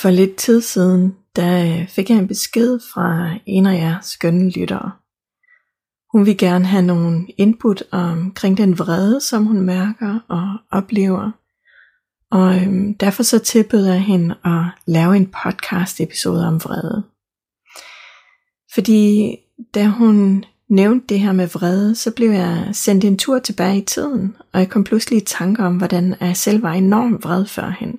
For lidt tid siden, der øh, fik jeg en besked fra en af jer skønne lyttere. Hun vil gerne have nogle input omkring den vrede, som hun mærker og oplever. Og øhm, derfor så tilbød jeg hende at lave en podcast episode om vrede. Fordi da hun nævnte det her med vrede, så blev jeg sendt en tur tilbage i tiden, og jeg kom pludselig i tanker om, hvordan jeg selv var enormt vred førhen.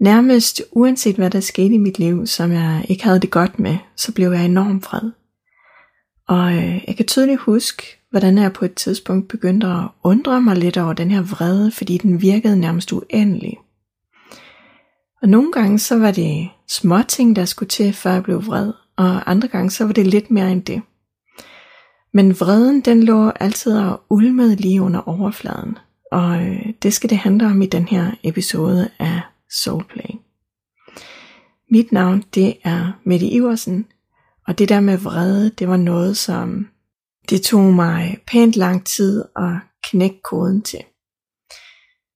Nærmest uanset hvad der skete i mit liv, som jeg ikke havde det godt med, så blev jeg enormt vred. Og øh, jeg kan tydeligt huske, hvordan jeg på et tidspunkt begyndte at undre mig lidt over den her vrede, fordi den virkede nærmest uendelig. Og nogle gange så var det små ting, der skulle til, før jeg blev vred, og andre gange så var det lidt mere end det. Men vreden den lå altid og ulmede lige under overfladen, og øh, det skal det handle om i den her episode af Soulplay. Mit navn det er Mette Iversen, og det der med vrede, det var noget, som det tog mig pænt lang tid at knække koden til.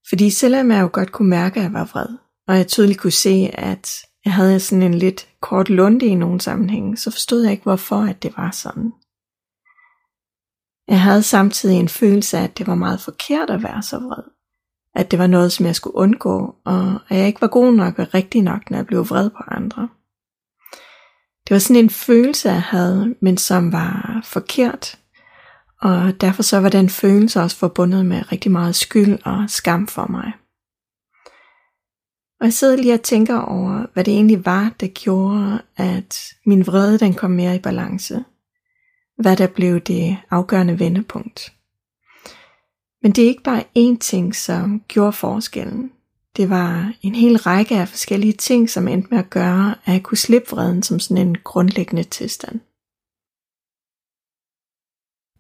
Fordi selvom jeg jo godt kunne mærke, at jeg var vred, og jeg tydeligt kunne se, at jeg havde sådan en lidt kort lunde i nogle sammenhænge, så forstod jeg ikke, hvorfor at det var sådan. Jeg havde samtidig en følelse af, at det var meget forkert at være så vred. At det var noget, som jeg skulle undgå, og at jeg ikke var god nok og rigtig nok, når jeg blev vred på andre. Det var sådan en følelse, jeg havde, men som var forkert. Og derfor så var den følelse også forbundet med rigtig meget skyld og skam for mig. Og jeg sidder lige og tænker over, hvad det egentlig var, der gjorde, at min vrede den kom mere i balance. Hvad der blev det afgørende vendepunkt. Men det er ikke bare én ting, som gjorde forskellen. Det var en hel række af forskellige ting, som endte med at gøre, at jeg kunne slippe vreden som sådan en grundlæggende tilstand.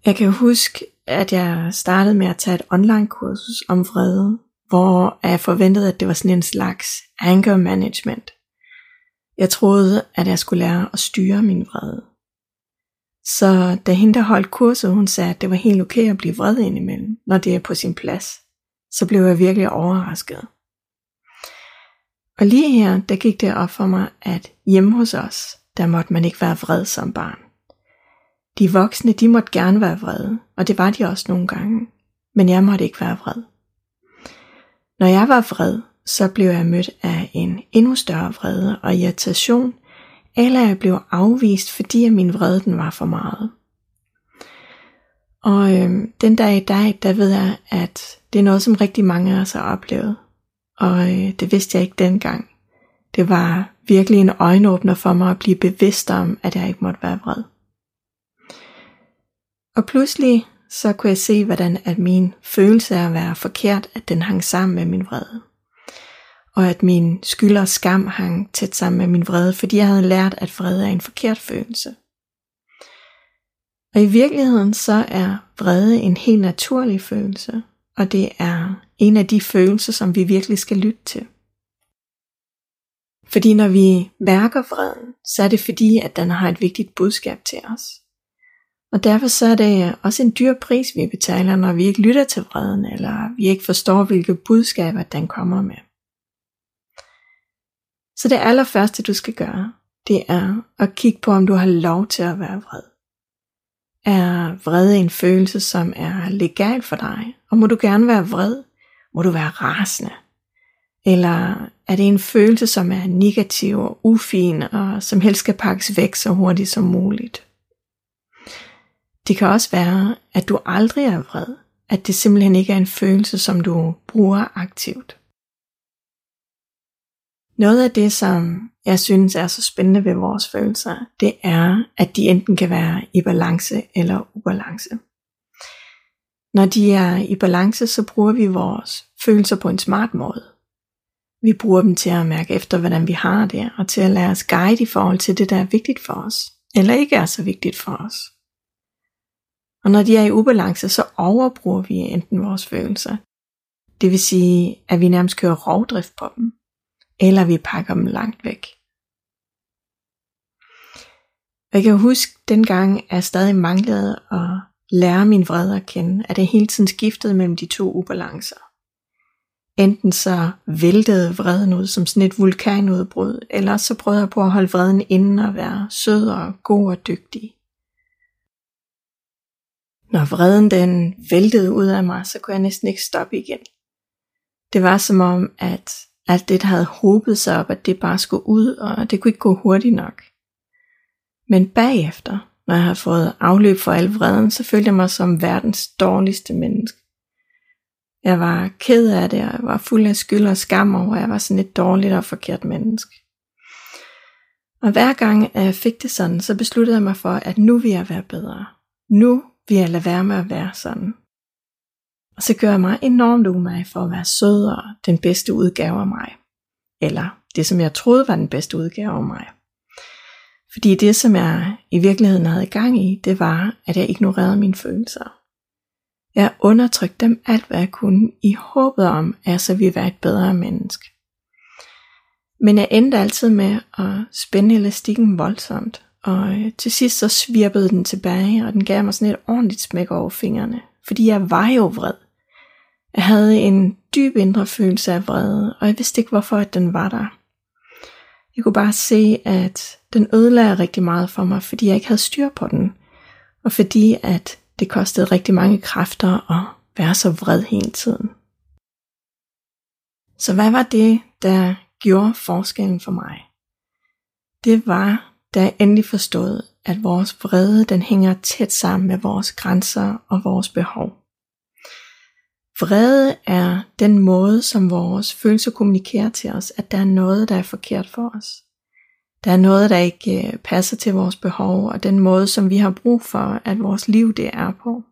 Jeg kan huske, at jeg startede med at tage et online kursus om vrede, hvor jeg forventede, at det var sådan en slags anger management. Jeg troede, at jeg skulle lære at styre min vrede. Så da hende, der holdt kurset, hun sagde, at det var helt okay at blive vred indimellem, når det er på sin plads, så blev jeg virkelig overrasket. Og lige her, der gik det op for mig, at hjemme hos os, der måtte man ikke være vred som barn. De voksne, de måtte gerne være vrede, og det var de også nogle gange, men jeg måtte ikke være vred. Når jeg var vred, så blev jeg mødt af en endnu større vrede og irritation, eller jeg blev afvist, fordi at min vrede den var for meget. Og øh, den dag i dag, der ved jeg, at det er noget, som rigtig mange af os har oplevet. Og øh, det vidste jeg ikke dengang. Det var virkelig en øjenåbner for mig at blive bevidst om, at jeg ikke måtte være vred. Og pludselig så kunne jeg se, hvordan at min følelse af at være forkert, at den hang sammen med min vrede. Og at min skyld og skam hang tæt sammen med min vrede, fordi jeg havde lært, at vrede er en forkert følelse. Og i virkeligheden så er vrede en helt naturlig følelse, og det er en af de følelser, som vi virkelig skal lytte til. Fordi når vi mærker vreden, så er det fordi, at den har et vigtigt budskab til os. Og derfor så er det også en dyr pris, vi betaler, når vi ikke lytter til vreden, eller vi ikke forstår, hvilke budskaber den kommer med. Så det allerførste, du skal gøre, det er at kigge på, om du har lov til at være vred. Er vrede en følelse, som er legal for dig? Og må du gerne være vred? Må du være rasende? Eller er det en følelse, som er negativ og ufin, og som helst skal pakkes væk så hurtigt som muligt? Det kan også være, at du aldrig er vred, at det simpelthen ikke er en følelse, som du bruger aktivt. Noget af det, som jeg synes er så spændende ved vores følelser, det er, at de enten kan være i balance eller ubalance. Når de er i balance, så bruger vi vores følelser på en smart måde. Vi bruger dem til at mærke efter, hvordan vi har det, og til at lade os guide i forhold til det, der er vigtigt for os, eller ikke er så vigtigt for os. Og når de er i ubalance, så overbruger vi enten vores følelser. Det vil sige, at vi nærmest kører rovdrift på dem, eller vi pakker dem langt væk. Jeg kan huske dengang, at jeg stadig manglede at lære min vrede at kende, at det hele tiden skiftede mellem de to ubalancer. enten så væltede vreden ud som sådan et vulkanudbrud, eller så prøvede jeg på at holde vreden inden og være sød og god og dygtig. Når vreden den væltede ud af mig, så kunne jeg næsten ikke stoppe igen. Det var som om, at alt det, der havde håbet sig op, at det bare skulle ud, og det kunne ikke gå hurtigt nok. Men bagefter, når jeg havde fået afløb for al vreden, så følte jeg mig som verdens dårligste menneske. Jeg var ked af det, og jeg var fuld af skyld og skam over, at jeg var sådan et dårligt og forkert menneske. Og hver gang jeg fik det sådan, så besluttede jeg mig for, at nu vil jeg være bedre. Nu vil jeg lade være med at være sådan. Og så gør jeg mig enormt umage for at være sød og den bedste udgave af mig. Eller det, som jeg troede var den bedste udgave af mig. Fordi det, som jeg i virkeligheden havde gang i, det var, at jeg ignorerede mine følelser. Jeg undertrykte dem alt, hvad jeg kunne, i håbet om, at jeg så ville være et bedre menneske. Men jeg endte altid med at spænde elastikken voldsomt, og øh, til sidst så svirpede den tilbage, og den gav mig sådan et ordentligt smæk over fingrene, fordi jeg var jo vred. Jeg havde en dyb indre følelse af vrede, og jeg vidste ikke hvorfor at den var der. Jeg kunne bare se, at den ødelagde rigtig meget for mig, fordi jeg ikke havde styr på den, og fordi at det kostede rigtig mange kræfter at være så vred hele tiden. Så hvad var det, der gjorde forskellen for mig? Det var, da jeg endelig forstod, at vores vrede den hænger tæt sammen med vores grænser og vores behov. Vrede er den måde, som vores følelser kommunikerer til os, at der er noget, der er forkert for os. Der er noget, der ikke øh, passer til vores behov, og den måde, som vi har brug for, at vores liv det er på.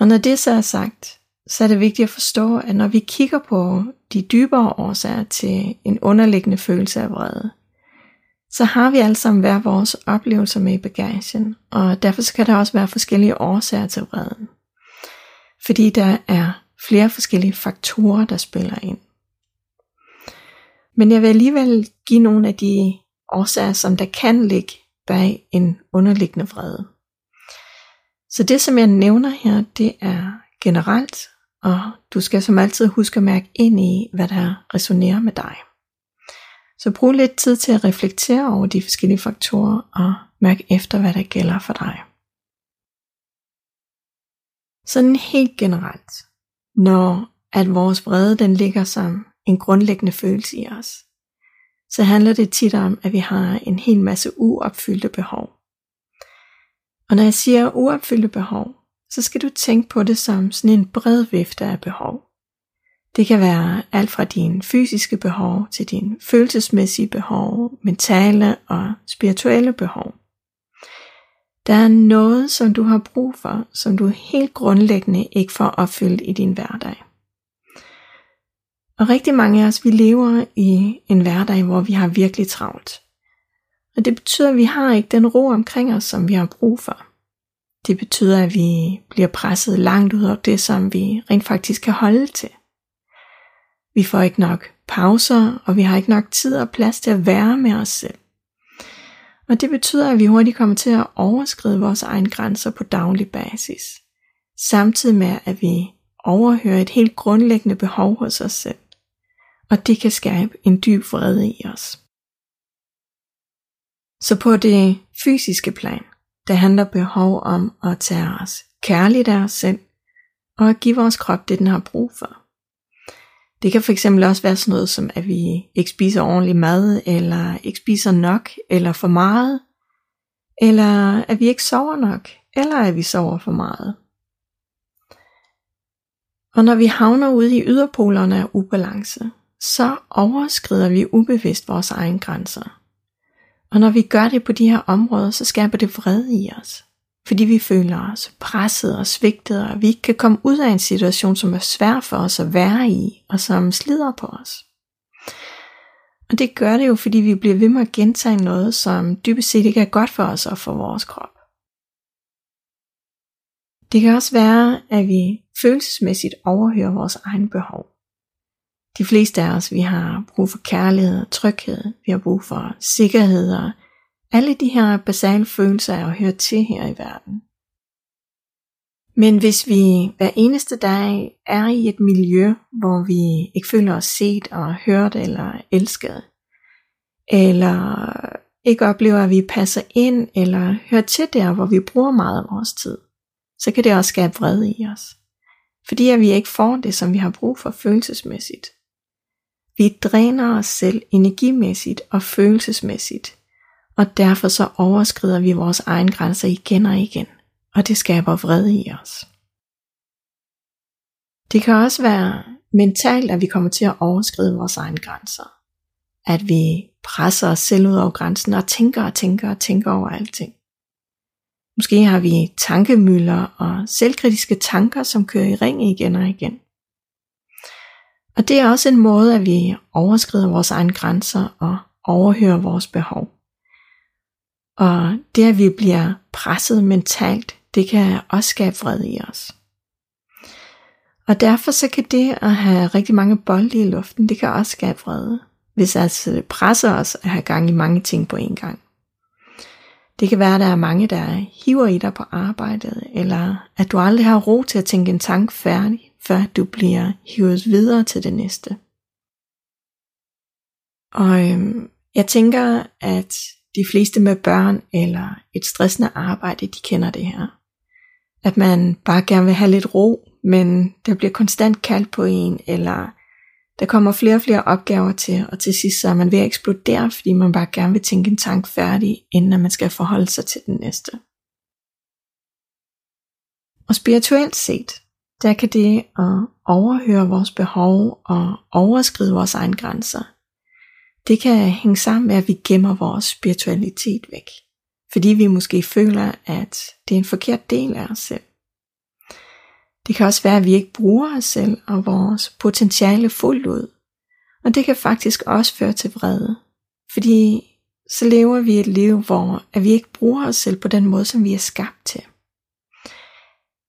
Og når det så er sagt, så er det vigtigt at forstå, at når vi kigger på de dybere årsager til en underliggende følelse af vrede, så har vi alle sammen hver vores oplevelser med i bagagen, og derfor kan der også være forskellige årsager til vreden. Fordi der er flere forskellige faktorer, der spiller ind. Men jeg vil alligevel give nogle af de årsager, som der kan ligge bag en underliggende vrede. Så det, som jeg nævner her, det er generelt, og du skal som altid huske at mærke ind i, hvad der resonerer med dig. Så brug lidt tid til at reflektere over de forskellige faktorer og mærk efter, hvad der gælder for dig. Sådan helt generelt, når at vores vrede den ligger som en grundlæggende følelse i os, så handler det tit om, at vi har en hel masse uopfyldte behov. Og når jeg siger uopfyldte behov, så skal du tænke på det som sådan en bred vifte af behov. Det kan være alt fra dine fysiske behov til dine følelsesmæssige behov, mentale og spirituelle behov. Der er noget, som du har brug for, som du helt grundlæggende ikke får opfyldt i din hverdag. Og rigtig mange af os, vi lever i en hverdag, hvor vi har virkelig travlt. Og det betyder, at vi har ikke den ro omkring os, som vi har brug for. Det betyder, at vi bliver presset langt ud af det, som vi rent faktisk kan holde til. Vi får ikke nok pauser, og vi har ikke nok tid og plads til at være med os selv. Og det betyder, at vi hurtigt kommer til at overskride vores egne grænser på daglig basis. Samtidig med, at vi overhører et helt grundlæggende behov hos os selv. Og det kan skabe en dyb vrede i os. Så på det fysiske plan, der handler behov om at tage os kærligt af os selv, og at give vores krop det, den har brug for. Det kan fx også være sådan noget som, at vi ikke spiser ordentlig mad, eller ikke spiser nok, eller for meget, eller at vi ikke sover nok, eller at vi sover for meget. Og når vi havner ude i yderpolerne af ubalance, så overskrider vi ubevidst vores egne grænser. Og når vi gør det på de her områder, så skaber det vrede i os fordi vi føler os presset og svigtet, og vi ikke kan komme ud af en situation, som er svær for os at være i, og som slider på os. Og det gør det jo, fordi vi bliver ved med at gentage noget, som dybest set ikke er godt for os og for vores krop. Det kan også være, at vi følelsesmæssigt overhører vores egen behov. De fleste af os, vi har brug for kærlighed og tryghed, vi har brug for sikkerhed og alle de her basale følelser er jo hørt til her i verden. Men hvis vi hver eneste dag er i et miljø, hvor vi ikke føler os set og hørt eller elsket, eller ikke oplever, at vi passer ind eller hører til der, hvor vi bruger meget af vores tid, så kan det også skabe vrede i os. Fordi at vi ikke får det, som vi har brug for følelsesmæssigt. Vi dræner os selv energimæssigt og følelsesmæssigt, og derfor så overskrider vi vores egen grænser igen og igen, og det skaber vrede i os. Det kan også være mentalt, at vi kommer til at overskride vores egne grænser. At vi presser os selv ud over grænsen og tænker og tænker og tænker over alting. Måske har vi tankemøller og selvkritiske tanker, som kører i ring igen og igen. Og det er også en måde, at vi overskrider vores egne grænser og overhører vores behov. Og det, at vi bliver presset mentalt, det kan også skabe fred i os. Og derfor så kan det at have rigtig mange bolde i luften, det kan også skabe vrede, hvis altså det presser os at have gang i mange ting på en gang. Det kan være, at der er mange, der hiver i dig på arbejdet, eller at du aldrig har ro til at tænke en tanke færdig, før du bliver hivet videre til det næste. Og øhm, jeg tænker, at de fleste med børn eller et stressende arbejde, de kender det her. At man bare gerne vil have lidt ro, men der bliver konstant kaldt på en, eller der kommer flere og flere opgaver til, og til sidst så er man ved at eksplodere, fordi man bare gerne vil tænke en tank færdig, inden man skal forholde sig til den næste. Og spirituelt set, der kan det at overhøre vores behov og overskride vores egne grænser, det kan hænge sammen med, at vi gemmer vores spiritualitet væk. Fordi vi måske føler, at det er en forkert del af os selv. Det kan også være, at vi ikke bruger os selv og vores potentiale fuldt ud. Og det kan faktisk også føre til vrede. Fordi så lever vi et liv, hvor at vi ikke bruger os selv på den måde, som vi er skabt til.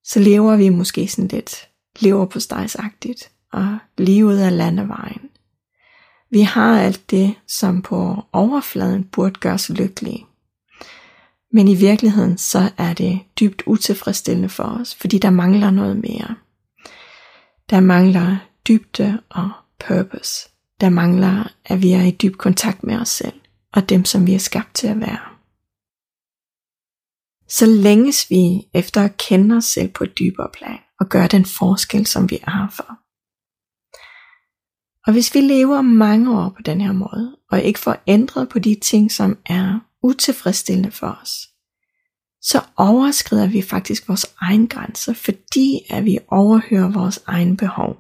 Så lever vi måske sådan lidt lever på stejsagtigt og lige ud af landevejen. Vi har alt det, som på overfladen burde gøre os lykkelige. Men i virkeligheden så er det dybt utilfredsstillende for os, fordi der mangler noget mere. Der mangler dybde og purpose. Der mangler, at vi er i dyb kontakt med os selv og dem, som vi er skabt til at være. Så længes vi efter at kende os selv på et dybere plan og gøre den forskel, som vi er for. Og hvis vi lever mange år på den her måde, og ikke får ændret på de ting, som er utilfredsstillende for os, så overskrider vi faktisk vores egen grænser, fordi at vi overhører vores egen behov.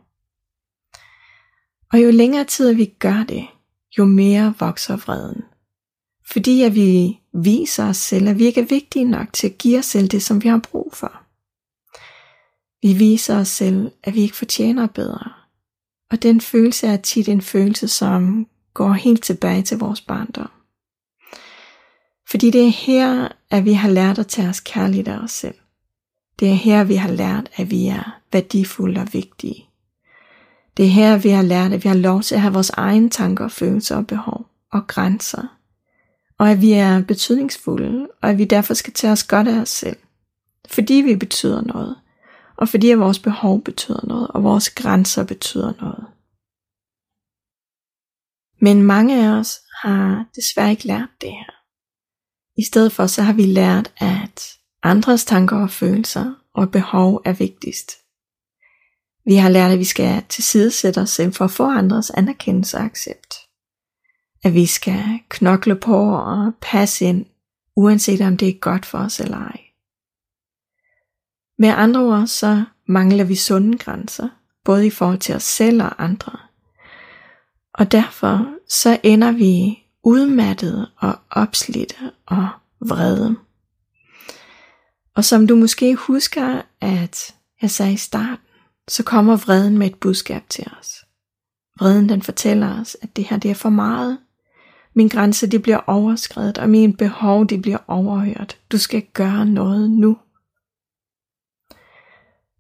Og jo længere tid vi gør det, jo mere vokser vreden. Fordi at vi viser os selv, at vi ikke er vigtige nok til at give os selv det, som vi har brug for. Vi viser os selv, at vi ikke fortjener bedre. Og den følelse er tit en følelse, som går helt tilbage til vores barndom. Fordi det er her, at vi har lært at tage os kærligt af os selv. Det er her, vi har lært, at vi er værdifulde og vigtige. Det er her, vi har lært, at vi har lov til at have vores egne tanker, følelser og behov og grænser. Og at vi er betydningsfulde, og at vi derfor skal tage os godt af os selv. Fordi vi betyder noget. Og fordi at vores behov betyder noget, og vores grænser betyder noget. Men mange af os har desværre ikke lært det her. I stedet for så har vi lært, at andres tanker og følelser og behov er vigtigst. Vi har lært, at vi skal tilsidesætte os selv for at få andres anerkendelse og accept. At vi skal knokle på og passe ind, uanset om det er godt for os eller ej. Med andre ord så mangler vi sunde grænser, både i forhold til os selv og andre. Og derfor så ender vi udmattet og opslidte og vrede. Og som du måske husker, at jeg sagde i starten, så kommer vreden med et budskab til os. Vreden den fortæller os, at det her det er for meget. Min grænse det bliver overskrevet, og min behov det bliver overhørt. Du skal gøre noget nu.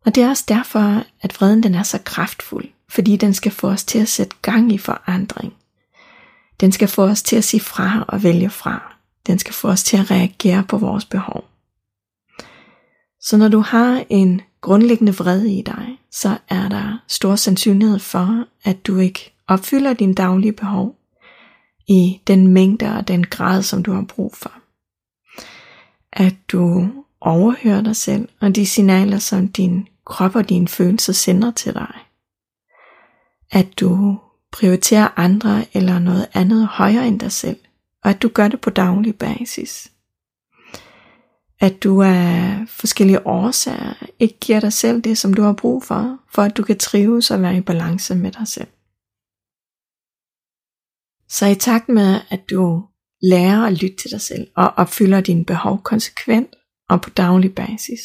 Og det er også derfor, at vreden den er så kraftfuld, fordi den skal få os til at sætte gang i forandring. Den skal få os til at sige fra og vælge fra. Den skal få os til at reagere på vores behov. Så når du har en grundlæggende vrede i dig, så er der stor sandsynlighed for, at du ikke opfylder dine daglige behov i den mængde og den grad, som du har brug for. At du overhører dig selv og de signaler, som din krop og dine følelser sender til dig. At du prioriterer andre eller noget andet højere end dig selv, og at du gør det på daglig basis. At du af forskellige årsager ikke giver dig selv det, som du har brug for, for at du kan trives og være i balance med dig selv. Så i takt med, at du lærer at lytte til dig selv og opfylder dine behov konsekvent og på daglig basis,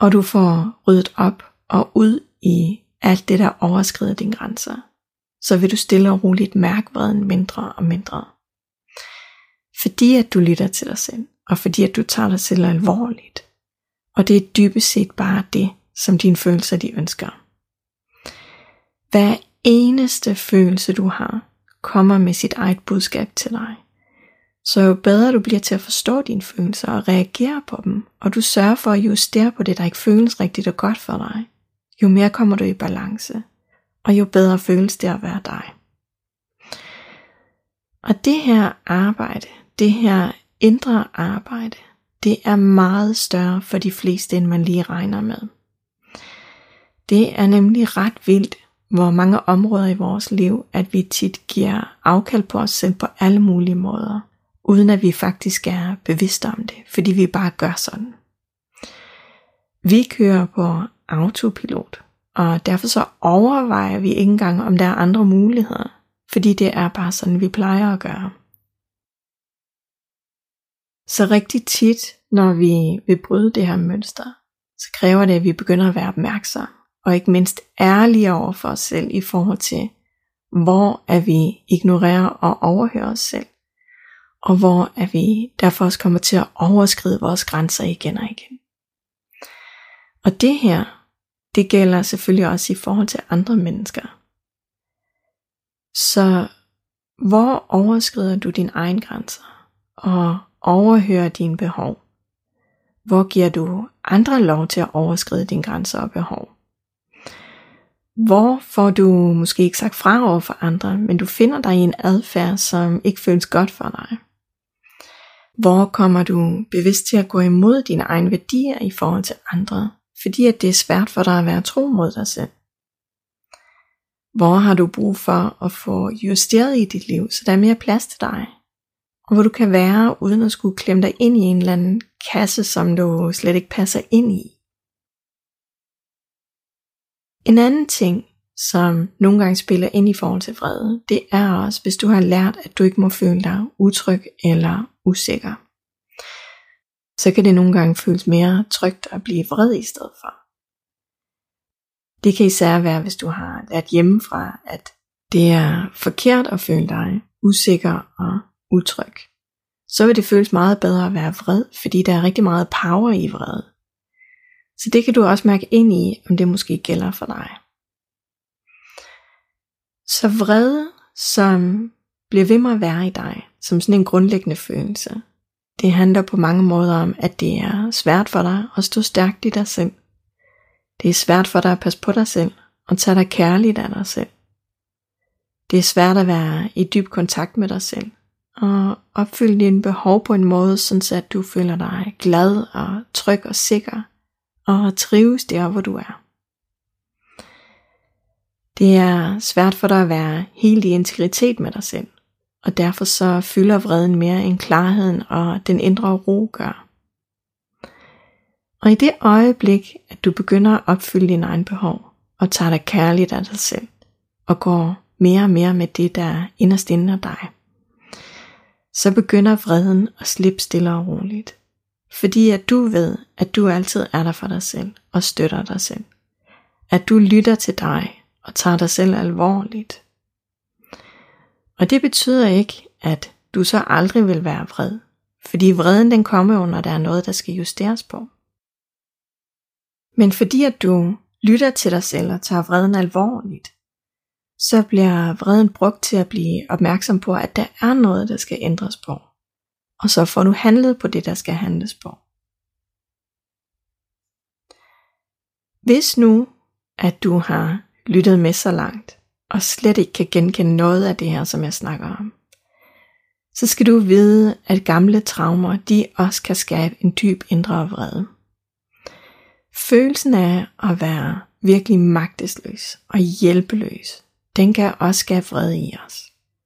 og du får ryddet op og ud i alt det, der overskrider dine grænser, så vil du stille og roligt mærke vreden mindre og mindre. Fordi at du lytter til dig selv, og fordi at du tager dig selv alvorligt. Og det er dybest set bare det, som dine følelser de ønsker. Hver eneste følelse du har, kommer med sit eget budskab til dig. Så jo bedre du bliver til at forstå dine følelser og reagere på dem, og du sørger for at justere på det, der ikke føles rigtigt og godt for dig, jo mere kommer du i balance, og jo bedre føles det at være dig. Og det her arbejde, det her indre arbejde, det er meget større for de fleste, end man lige regner med. Det er nemlig ret vildt, hvor mange områder i vores liv, at vi tit giver afkald på os selv på alle mulige måder, uden at vi faktisk er bevidste om det, fordi vi bare gør sådan. Vi kører på autopilot, og derfor så overvejer vi ikke engang, om der er andre muligheder, fordi det er bare sådan, vi plejer at gøre. Så rigtig tit, når vi vil bryde det her mønster, så kræver det, at vi begynder at være opmærksomme, og ikke mindst ærlige over for os selv i forhold til, hvor er vi ignorerer og overhører os selv, og hvor er vi derfor også kommer til at overskride vores grænser igen og igen. Og det her, det gælder selvfølgelig også i forhold til andre mennesker. Så hvor overskrider du din egen grænser? Og overhører dine behov? Hvor giver du andre lov til at overskride dine grænser og behov? Hvor får du måske ikke sagt fra over for andre, men du finder dig i en adfærd, som ikke føles godt for dig? Hvor kommer du bevidst til at gå imod dine egne værdier i forhold til andre, fordi at det er svært for dig at være tro mod dig selv? Hvor har du brug for at få justeret i dit liv, så der er mere plads til dig? og hvor du kan være uden at skulle klemme dig ind i en eller anden kasse, som du slet ikke passer ind i. En anden ting, som nogle gange spiller ind i forhold til vrede, det er også, hvis du har lært, at du ikke må føle dig utryg eller usikker. Så kan det nogle gange føles mere trygt at blive vred i stedet for. Det kan især være, hvis du har lært hjemmefra, at det er forkert at føle dig usikker og utryg, så vil det føles meget bedre at være vred, fordi der er rigtig meget power i vrede. Så det kan du også mærke ind i, om det måske gælder for dig. Så vrede, som bliver ved med at være i dig, som sådan en grundlæggende følelse, det handler på mange måder om, at det er svært for dig at stå stærkt i dig selv. Det er svært for dig at passe på dig selv og tage dig kærligt af dig selv. Det er svært at være i dyb kontakt med dig selv og opfylde dine behov på en måde, sådan at du føler dig glad og tryg og sikker, og trives der, hvor du er. Det er svært for dig at være helt i integritet med dig selv, og derfor så fylder vreden mere end klarheden og den indre ro gør. Og i det øjeblik, at du begynder at opfylde dine egne behov, og tager dig kærligt af dig selv, og går mere og mere med det, der er inderst inde af dig, så begynder vreden at slippe stille og roligt. Fordi at du ved, at du altid er der for dig selv og støtter dig selv. At du lytter til dig og tager dig selv alvorligt. Og det betyder ikke, at du så aldrig vil være vred. Fordi vreden den kommer jo, når der er noget, der skal justeres på. Men fordi at du lytter til dig selv og tager vreden alvorligt, så bliver vreden brugt til at blive opmærksom på, at der er noget, der skal ændres på. Og så får du handlet på det, der skal handles på. Hvis nu, at du har lyttet med så langt, og slet ikke kan genkende noget af det her, som jeg snakker om, så skal du vide, at gamle traumer, de også kan skabe en dyb indre vrede. Følelsen af at være virkelig magtesløs og hjælpeløs, den kan også skabe vrede i os.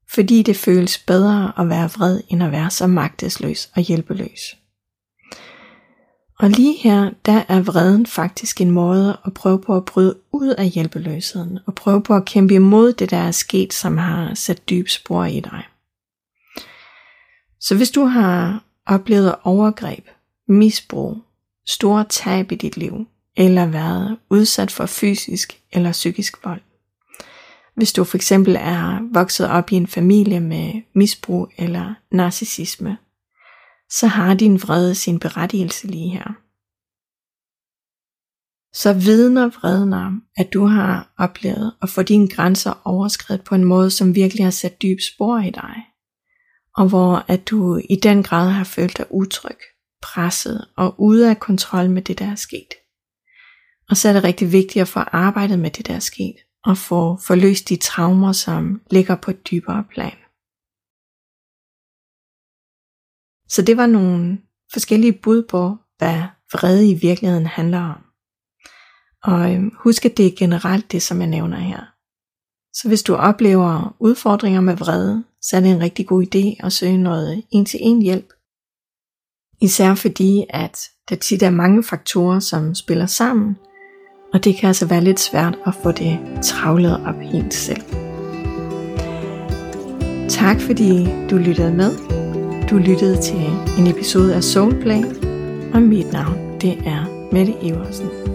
Fordi det føles bedre at være vred, end at være så magtesløs og hjælpeløs. Og lige her, der er vreden faktisk en måde at prøve på at bryde ud af hjælpeløsheden, og prøve på at kæmpe imod det, der er sket, som har sat dyb spor i dig. Så hvis du har oplevet overgreb, misbrug, store tab i dit liv, eller været udsat for fysisk eller psykisk vold. Hvis du for eksempel er vokset op i en familie med misbrug eller narcissisme, så har din vrede sin berettigelse lige her. Så vidner vreden om, at du har oplevet at få dine grænser overskrevet på en måde, som virkelig har sat dyb spor i dig, og hvor at du i den grad har følt dig utryg, presset og ude af kontrol med det, der er sket. Og så er det rigtig vigtigt at få arbejdet med det, der er sket, og få forløst de traumer, som ligger på et dybere plan. Så det var nogle forskellige bud på, hvad vrede i virkeligheden handler om. Og øhm, husk, at det er generelt det, som jeg nævner her. Så hvis du oplever udfordringer med vrede, så er det en rigtig god idé at søge noget en-til-en hjælp. Især fordi, at der tit er mange faktorer, som spiller sammen, og det kan altså være lidt svært at få det travlet op helt selv. Tak fordi du lyttede med. Du lyttede til en episode af Soulplay, og mit navn det er Mette Iversen.